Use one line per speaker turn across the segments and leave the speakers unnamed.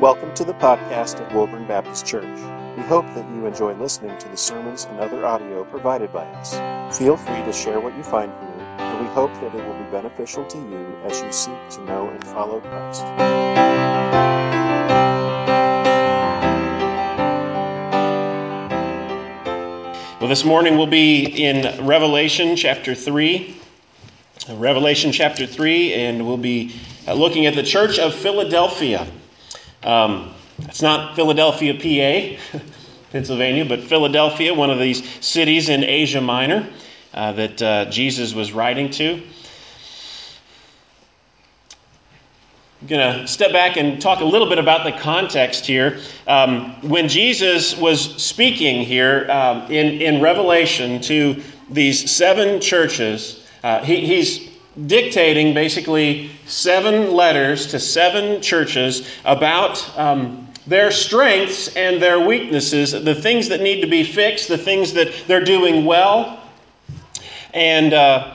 Welcome to the podcast of Woburn Baptist Church. We hope that you enjoy listening to the sermons and other audio provided by us. Feel free to share what you find here, and we hope that it will be beneficial to you as you seek to know and follow Christ.
Well, this morning we'll be in Revelation chapter 3. Revelation chapter 3, and we'll be uh, looking at the church of Philadelphia. Um, it's not Philadelphia, PA, Pennsylvania, but Philadelphia, one of these cities in Asia Minor uh, that uh, Jesus was writing to. I'm going to step back and talk a little bit about the context here. Um, when Jesus was speaking here um, in, in Revelation to these seven churches, uh, he, he's dictating basically seven letters to seven churches about um, their strengths and their weaknesses, the things that need to be fixed, the things that they're doing well. And uh,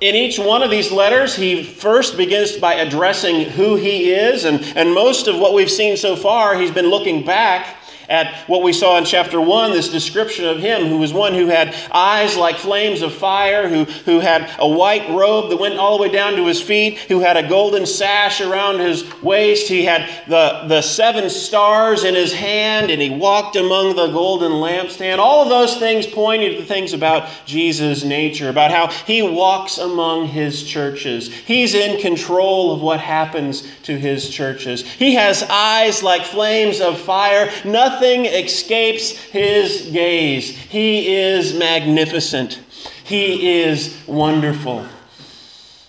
in each one of these letters, he first begins by addressing who he is. And, and most of what we've seen so far, he's been looking back at what we saw in chapter 1, this description of him, who was one who had eyes like flames of fire, who, who had a white robe that went all the way down to his feet, who had a golden sash around his waist. He had the, the seven stars in his hand, and he walked among the golden lampstand. All of those things pointed to things about Jesus' nature, about how he walks among his churches. He's in control of what happens to his churches. He has eyes like flames of fire. Nothing Nothing escapes his gaze. He is magnificent. He is wonderful.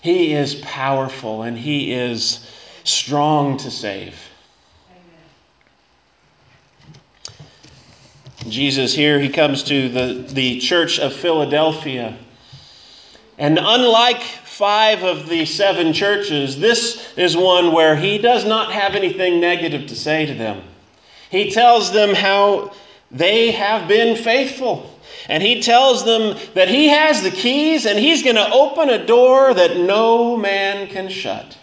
He is powerful and he is strong to save. Jesus here, he comes to the, the church of Philadelphia. And unlike five of the seven churches, this is one where he does not have anything negative to say to them. He tells them how they have been faithful. And he tells them that he has the keys and he's going to open a door that no man can shut.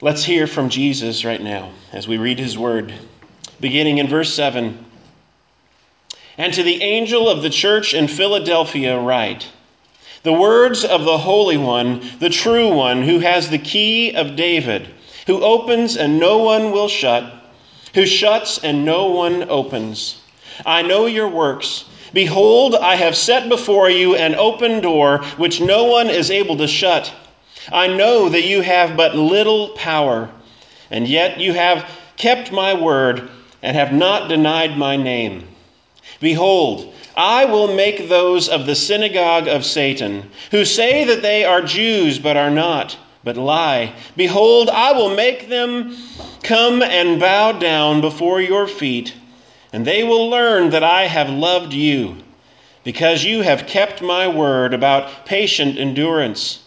Let's hear from Jesus right now as we read his word, beginning in verse 7. And to the angel of the church in Philadelphia, write the words of the Holy One, the true One, who has the key of David who opens and no one will shut, who shuts and no one opens. I know your works. Behold, I have set before you an open door which no one is able to shut. I know that you have but little power, and yet you have kept my word and have not denied my name. Behold, I will make those of the synagogue of Satan, who say that they are Jews but are not but lie. Behold, I will make them come and bow down before your feet, and they will learn that I have loved you, because you have kept my word about patient endurance.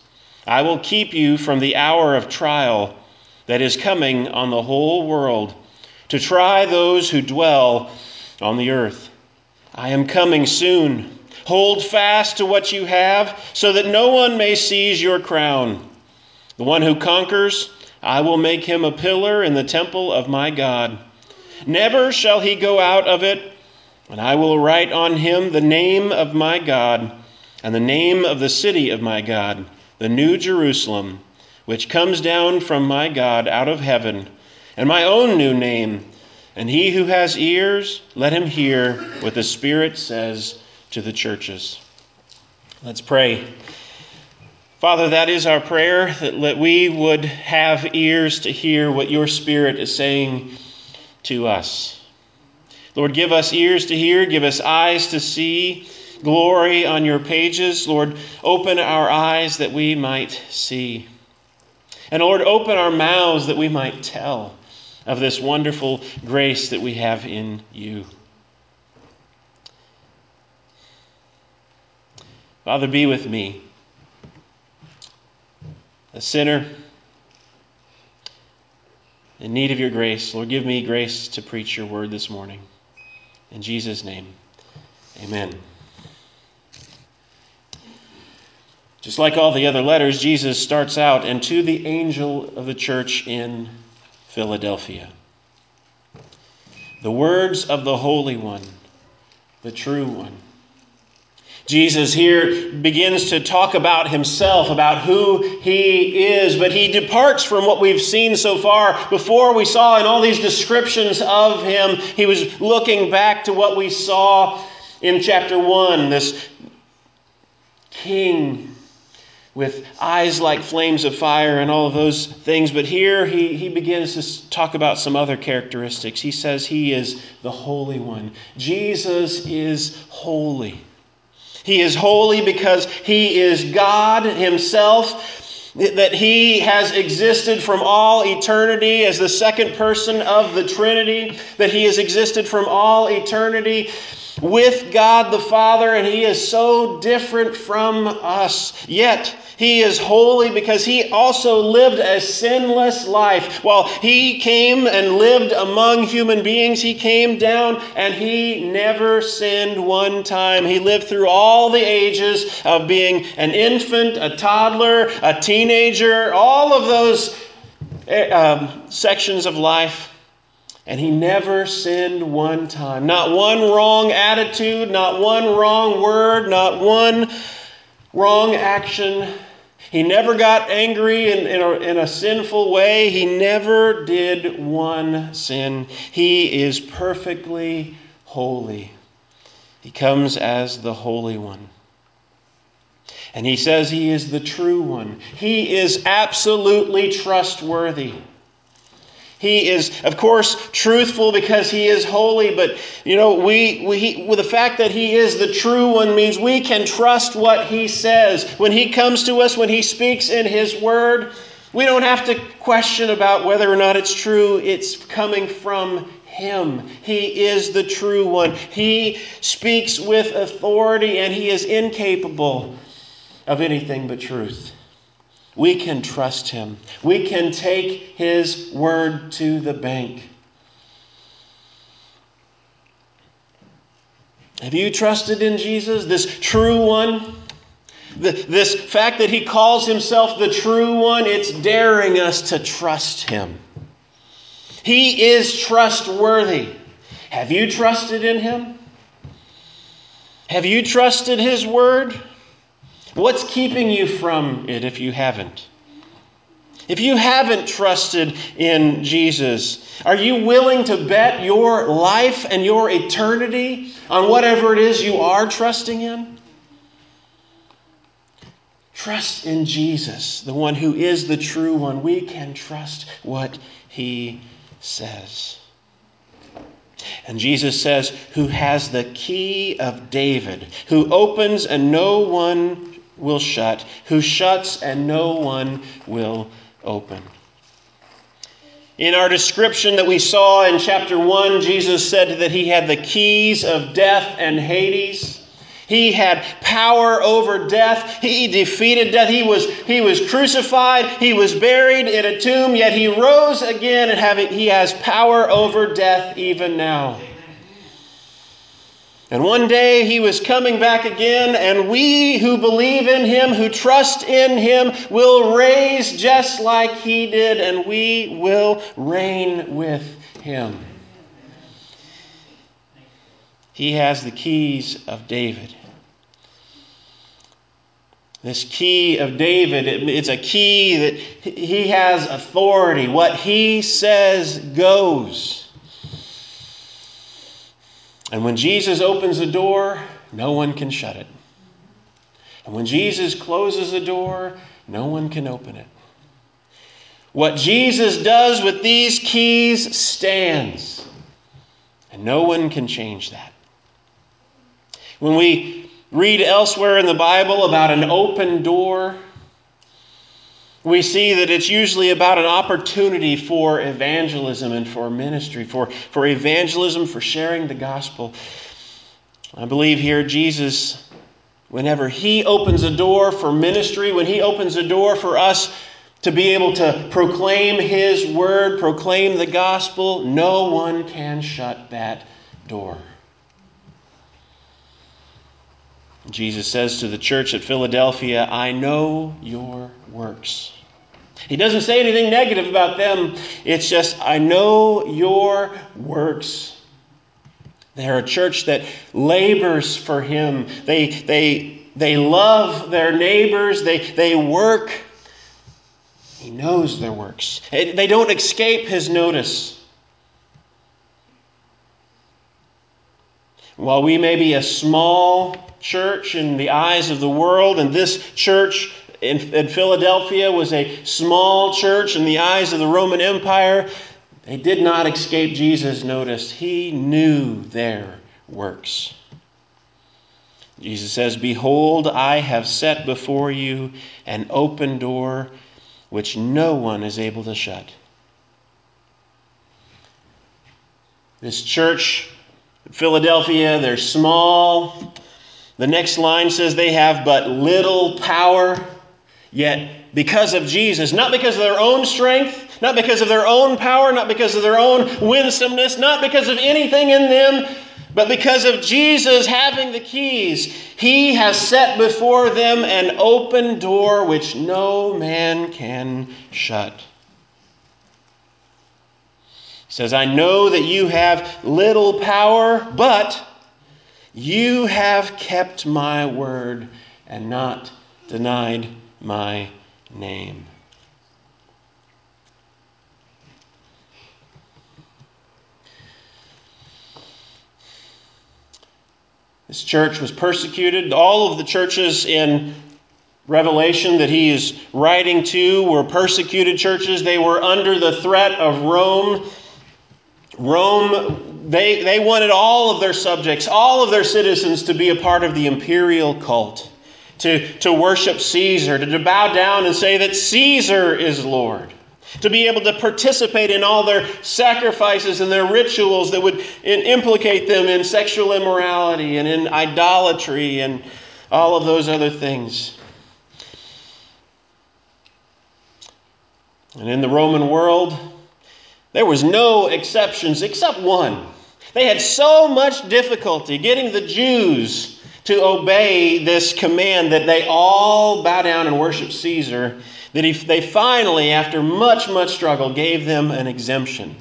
I will keep you from the hour of trial that is coming on the whole world to try those who dwell on the earth. I am coming soon. Hold fast to what you have, so that no one may seize your crown. The one who conquers, I will make him a pillar in the temple of my God. Never shall he go out of it, and I will write on him the name of my God and the name of the city of my God, the new Jerusalem, which comes down from my God out of heaven, and my own new name. And he who has ears, let him hear what the Spirit says to the churches. Let's pray. Father, that is our prayer, that we would have ears to hear what your Spirit is saying to us. Lord, give us ears to hear, give us eyes to see glory on your pages. Lord, open our eyes that we might see. And Lord, open our mouths that we might tell of this wonderful grace that we have in you. Father, be with me a sinner in need of your grace. Lord, give me grace to preach your word this morning. In Jesus' name, amen. Just like all the other letters, Jesus starts out, and to the angel of the church in Philadelphia. The words of the Holy One, the true one. Jesus here begins to talk about himself, about who he is, but he departs from what we've seen so far. Before we saw in all these descriptions of him, he was looking back to what we saw in chapter 1 this king with eyes like flames of fire and all of those things. But here he, he begins to talk about some other characteristics. He says he is the Holy One. Jesus is holy. He is holy because he is God himself that he has existed from all eternity as the second person of the Trinity, that he has existed from all eternity with God the Father, and he is so different from us. Yet, he is holy because he also lived a sinless life. While he came and lived among human beings, he came down and he never sinned one time. He lived through all the ages of being an infant, a toddler, a teenager, all of those eh, um, sections of life. And he never sinned one time. Not one wrong attitude, not one wrong word, not one wrong action. He never got angry in, in, a, in, a, sinful way. He never did one sin. He is perfectly holy. He comes as the Holy One. And he says he is the true one. He is absolutely trustworthy. He is, of course, truthful because he is holy, but you know, we, we with the fact that he is the true one means we can trust what he says. When he comes to us, when he speaks in his word, we don't have to question about whether or not it's true. It's coming from him. He is the true one. He speaks with authority and he is incapable of anything but truth. We can trust him. We can take his word to the bank. Have you trusted in Jesus, this true one? this fact that he calls himself the true one, it's daring us to trust him. He is trustworthy. Have you trusted in him? Have you trusted his word? What's keeping you from it if you haven't? If you haven't trusted in Jesus, are you willing to bet your life and your eternity on whatever it is you are trusting in? Trust in Jesus, the one who is the true one. We can trust what he says. And Jesus says, Who has the key of David, who opens and no one will shut, who shuts and no one will open. In our description that we saw in chapter 1, Jesus said that he had the keys of death and Hades. He had power over death. He defeated death. He was, he was crucified. He was buried in a tomb, yet he rose again and having, he has power over death even now. And one day he was coming back again, and we who believe in him, who trust in him, will raise just like he did, and we will reign with him. He has the keys of David. This key of David, it's a key that he has authority. What he says goes. And when Jesus opens a door, no one can shut it. And when Jesus closes a door, no one can open it. What Jesus does with these keys stands, and no one can change that. When we read elsewhere in the Bible about an open door, we see that it's usually about an opportunity for evangelism and for ministry, for, for evangelism, for sharing the gospel. I believe here Jesus, whenever He opens a door for ministry, when He opens a door for us to be able to proclaim His word, proclaim the gospel, no one can shut that door. Jesus says to the church at Philadelphia, I know your works. He doesn't say anything negative about them. It's just, I know your works. They're a church that labors for Him. They, they, they love their neighbors. They, they work. He knows their works. They don't escape His notice. While we may be a small church in the eyes of the world, and this church in, in, Philadelphia was a small church in the eyes of the Roman Empire, they did not escape Jesus' notice. He knew their works. Jesus says, Behold, I have set before you an open door which no one is able to shut. This church Philadelphia, they're small. The next line says they have but little power, yet because of Jesus, not because of their own strength, not because of their own power, not because of their own winsomeness, not because of anything in them, but because of Jesus having the keys, he has set before them an open door which no man can shut says, I know that you have little power, but you have kept my word and not denied my name. This church was persecuted. All of the churches in Revelation that he is writing to were persecuted churches. They were under the threat of Rome Rome, they, they wanted all of their subjects, all of their citizens to be a part of the imperial cult, to, to worship Caesar, to, to bow down and say that Caesar is Lord, to be able to participate in all their sacrifices and their rituals that would implicate them in sexual immorality and in idolatry and all of those other things. And in the Roman world, there was no exceptions except one. They had so much difficulty getting the Jews to obey this command that they all bow down and worship Caesar that he, they finally, after much, much struggle, gave them an exemption.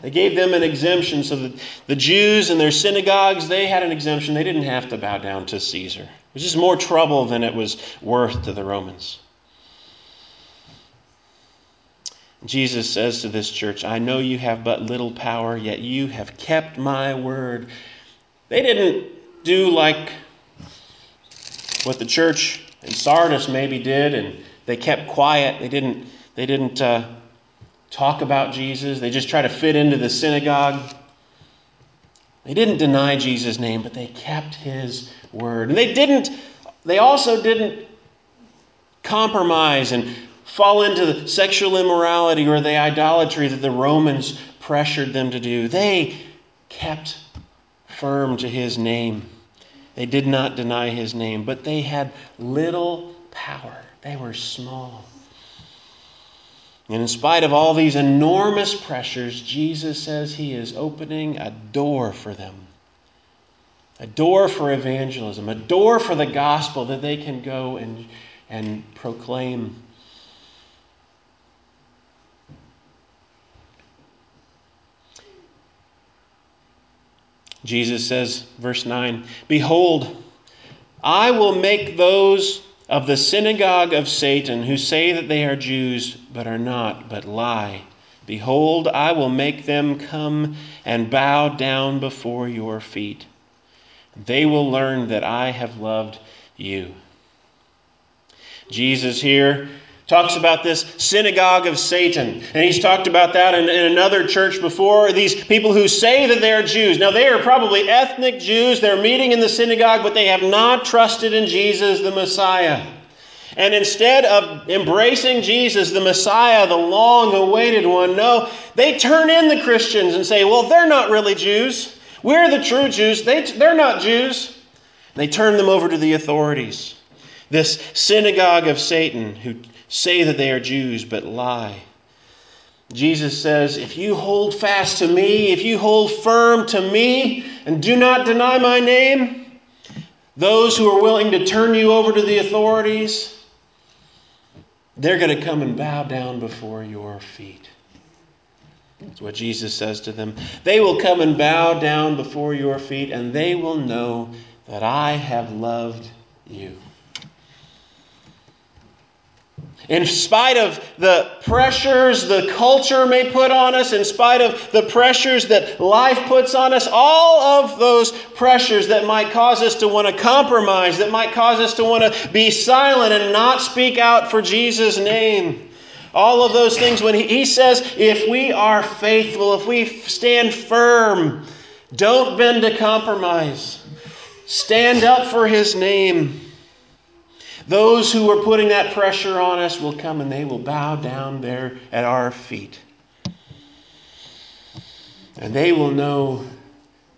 They gave them an exemption so that the Jews and their synagogues, they had an exemption. They didn't have to bow down to Caesar. It was just more trouble than it was worth to the Romans. Jesus says to this church, I know you have but little power, yet you have kept my word. They didn't do like what the church in Sardis maybe did, and they kept quiet. They didn't, they didn't uh, talk about Jesus. They just tried to fit into the synagogue. They didn't deny Jesus' name, but they kept his word. And they didn't, they also didn't compromise and fall into sexual immorality or the idolatry that the Romans pressured them to do. They kept firm to his name. They did not deny his name, but they had little power. They were small. And in spite of all these enormous pressures, Jesus says he is opening a door for them a door for evangelism, a door for the gospel that they can go and, and proclaim Jesus says, verse 9, Behold, I will make those of the synagogue of Satan who say that they are Jews, but are not, but lie. Behold, I will make them come and bow down before your feet. They will learn that I have loved you. Jesus here talks about this synagogue of Satan. And he's talked about that in, in, another church before. These people who say that they're Jews. Now, they are probably ethnic Jews. They're meeting in the synagogue, but they have not trusted in Jesus, the Messiah. And instead of embracing Jesus, the Messiah, the long awaited one, no, they turn in the Christians and say, well, they're not really Jews. We're the true Jews. They, they're not Jews. They turn them over to the authorities. This synagogue of Satan who say that they are Jews but lie. Jesus says, If you hold fast to me, if you hold firm to me, and do not deny my name, those who are willing to turn you over to the authorities, they're going to come and bow down before your feet. That's what Jesus says to them. They will come and bow down before your feet, and they will know that I have loved you. In spite of the pressures the culture may put on us, in spite of the pressures that life puts on us, all of those pressures that might cause us to want to compromise, that might cause us to want to be silent and not speak out for Jesus' name. All of those things, when he, says, if we are faithful, if we stand firm, don't bend to compromise, stand up for his name. Those who are putting that pressure on us will come and they will bow down there at our feet. And they will know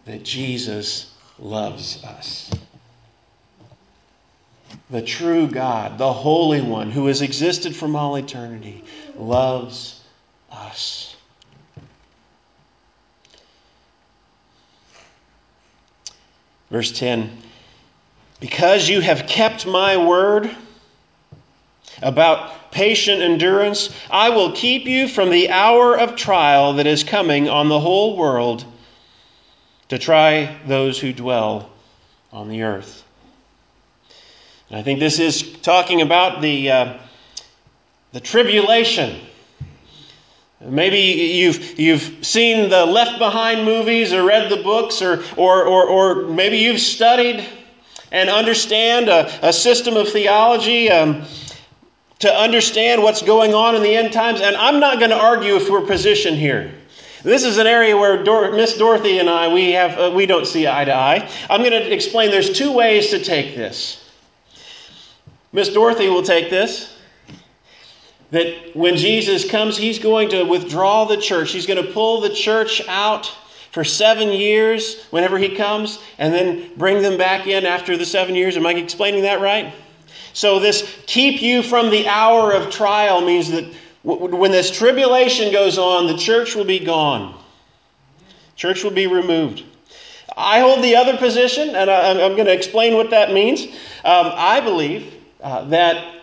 that Jesus loves us. The true God, the Holy One, who has existed from all eternity, loves us. Verse 10 because you have kept my word about patient endurance, I will keep you from the hour of trial that is coming on the whole world to try those who dwell on the earth. And I think this is talking about the, uh, the tribulation. Maybe you've, you've seen the Left Behind movies or read the books, or, or, or, or maybe you've studied and understand a, a system of theology um, to understand what's going on in the end times. And I'm not going to argue if we're positioned here. This is an area where Dor- Miss Dorothy and I we have uh, we don't see eye to eye. I'm going to explain. There's two ways to take this. Miss Dorothy will take this. That when Jesus comes, he's going to withdraw the church. He's going to pull the church out for seven years whenever he comes, and then bring them back in after the seven years. Am I explaining that right? So, this keep you from the hour of trial means that when this tribulation goes on, the church will be gone. Church will be removed. I hold the other position, and I'm going to explain what that means. Um, I believe uh, that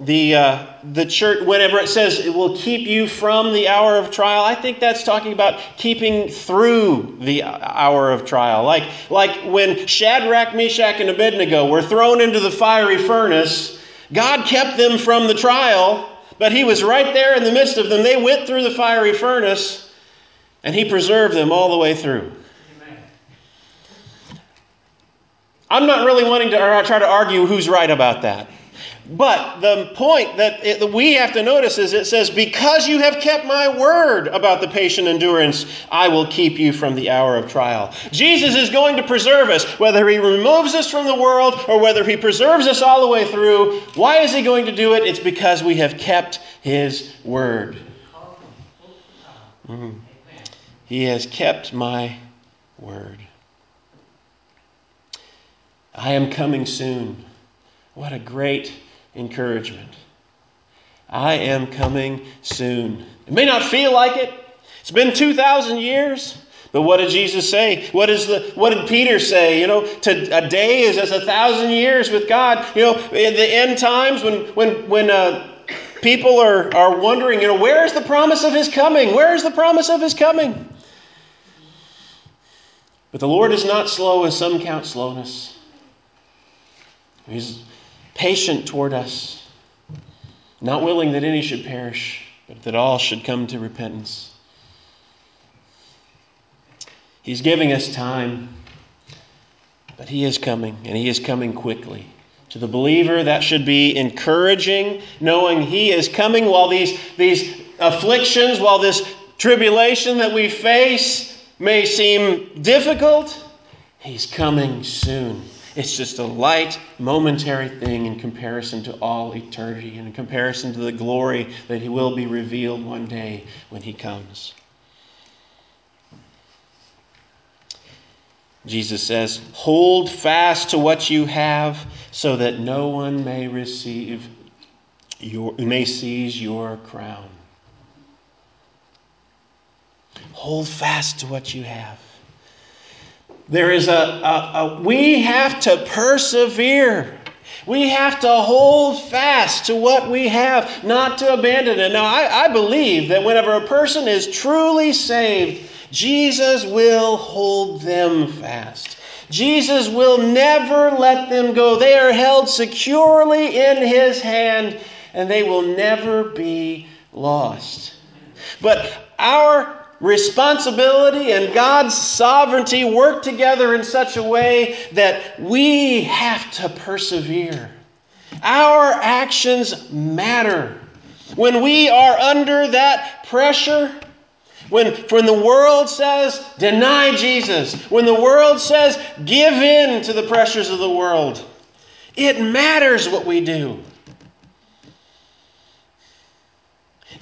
the, uh, the church, whenever it says it will keep you from the hour of trial, I think that's talking about keeping through the hour of trial. Like, like when Shadrach, Meshach, and Abednego were thrown into the fiery furnace, God kept them from the trial, but He was right there in the midst of them. They went through the fiery furnace, and He preserved them all the way through. I'm not really wanting to try to argue who's right about that. But the point that, it, that, we have to notice is it says, Because you have kept my word about the patient endurance, I will keep you from the hour of trial. Jesus is going to preserve us, whether he removes us from the world or whether he preserves us all the way through. Why is he going to do it? It's because we have kept his word. Mm. He has kept my word. I am coming soon. What a great encouragement. I am coming soon. It may not feel like it. It's been 2,000 years. But what did Jesus say? What, is the, what did Peter say? You know, to, a day is as a thousand years with God. You know, in the end times when, when, when uh, people are, are wondering, you know, where is the promise of his coming? Where is the promise of his coming? But the Lord is not slow as some count slowness. He's patient toward us, not willing that any should perish, but that all should come to repentance. He's giving us time, but He is coming, and He is coming quickly. To the believer, that should be encouraging, knowing He is coming while these, these afflictions, while this tribulation that we face may seem difficult, He's coming soon. It's just a light, momentary thing in comparison to all eternity and in comparison to the glory that He will be revealed one day when He comes. Jesus says, Hold fast to what you have so that no one may receive your, may seize your crown. Hold fast to what you have. There is a, a, a, we have to persevere. We have to hold fast to what we have, not to abandon it. Now, I, I, believe that whenever a person is truly saved, Jesus will hold them fast. Jesus will never let them go. They are held securely in his hand, and they will never be lost. But our responsibility and God's sovereignty work together in such a way that we have to persevere. Our actions matter. When we are under that pressure, when, when the world says, deny Jesus, when the world says, give in to the pressures of the world, it matters what we do.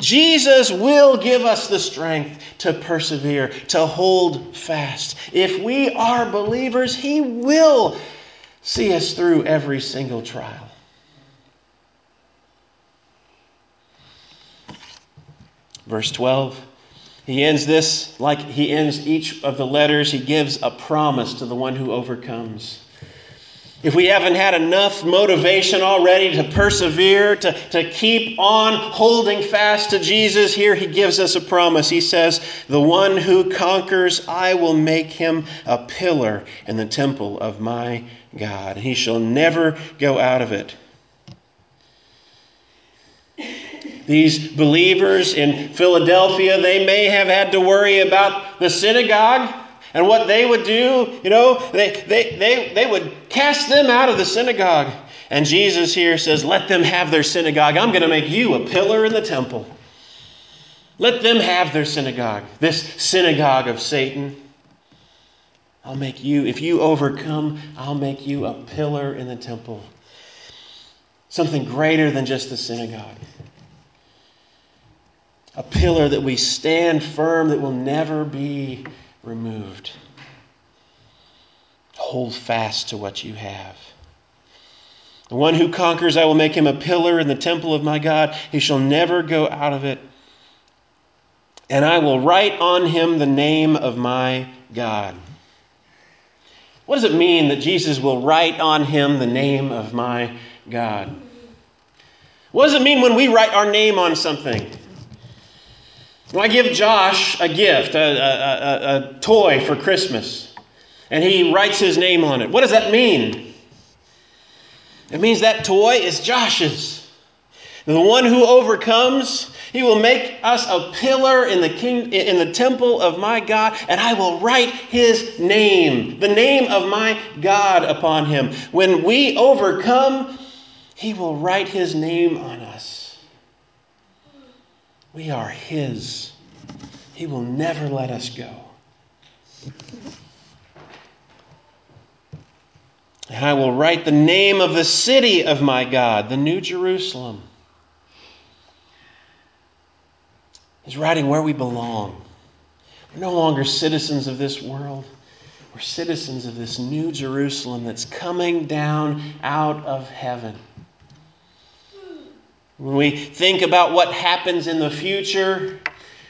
Jesus will give us the strength to persevere, to hold fast. If we are believers, He will see us through every single trial. Verse 12, he ends this like he ends each of the letters. He gives a promise to the one who overcomes. If we haven't had enough motivation already to persevere, to, to keep on holding fast to Jesus, here he gives us a promise. He says, The one who conquers, I will make him a pillar in the temple of my God. He shall never go out of it. These believers in Philadelphia, they may have had to worry about the synagogue and what they would do, you know, they, they, they, they would cast them out of the synagogue. And Jesus here says, Let them have their synagogue. I'm going to make you a pillar in the temple. Let them have their synagogue, this synagogue of Satan. I'll make you, if you overcome, I'll make you a pillar in the temple. Something greater than just the synagogue. A pillar that we stand firm, that will never be removed. Hold fast to what you have. The one who conquers, I will make him a pillar in the temple of my God. He shall never go out of it. And I will write on him the name of my God. What does it mean that Jesus will write on him the name of my God? What does it mean when we write our name on something? Well, I give Josh a gift, a, a, a, a toy for Christmas, and he writes his name on it. What does that mean? It means that toy is Josh's. The one who overcomes, he will make us a pillar in the king in the temple of my God, and I will write his name, the name of my God upon him. When we overcome, he will write his name on us. We are His. He will never let us go. And I will write the name of the city of my God, the New Jerusalem. He's writing where we belong. We're no longer citizens of this world. We're citizens of this new Jerusalem that's coming down out of heaven. When we think about what happens in the future,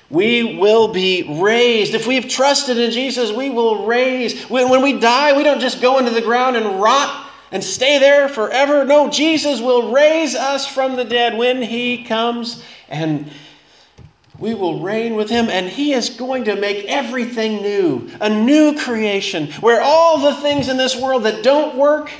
we will be raised. If we've trusted in Jesus, we will raise. When we die, we don't just go into the ground and rot and stay there forever. No, Jesus will raise us from the dead when He comes and we will reign with him, and he is going to make everything new a new creation where all the things in this world that don't work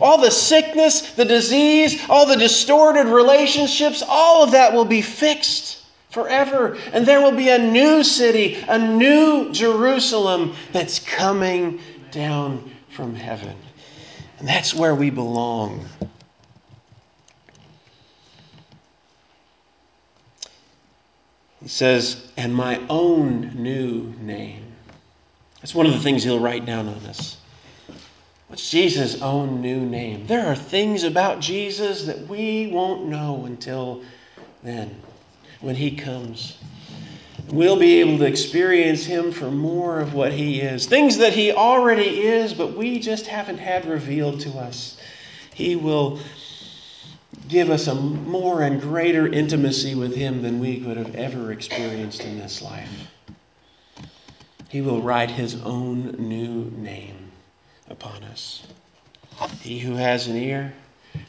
all the sickness, the disease, all the distorted relationships, all of that will be fixed forever. And there will be a new city, a new Jerusalem that's coming down from heaven. And that's where we belong. He says, and my own new name. That's one of the things he'll write down on us. What's Jesus' own new name? There are things about Jesus that we won't know until then, when He comes. We'll be able to experience Him for more of what He is. Things that He already is, but we just haven't had revealed to us. He will give us a more and greater intimacy with Him than we could have ever experienced in this life. He will write His own new name upon us. He who has an ear,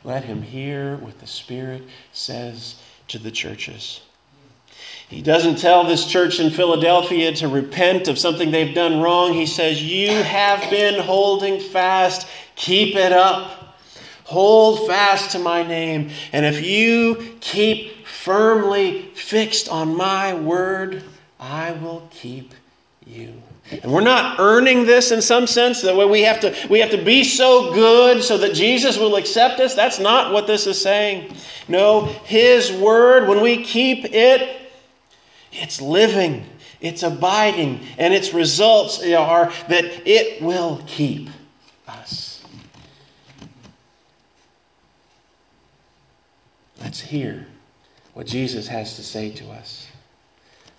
let him hear what the Spirit says to the churches. He doesn't tell this church in Philadelphia to repent of something they've done wrong. He says, You have been holding fast. Keep it up. Hold fast to my name. And if you keep firmly fixed on my word, I will keep you. And we're not earning this in some sense that we have to we have to be so good so that Jesus will accept us. That's not what this is saying. No, his word when we keep it it's living, it's abiding, and its results are that it will keep us. Let's hear what Jesus has to say to us.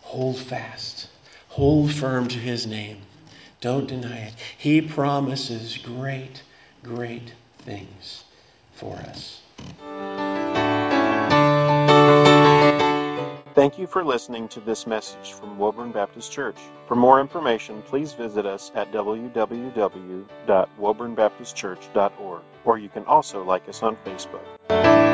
Hold fast, hold firm to his name. Don't deny it. He promises great, great things for us.
Thank you for listening to this message from Woburn Baptist Church. For more information, please visit us at www.woburnbaptistchurch.org, or you can also like us on Facebook.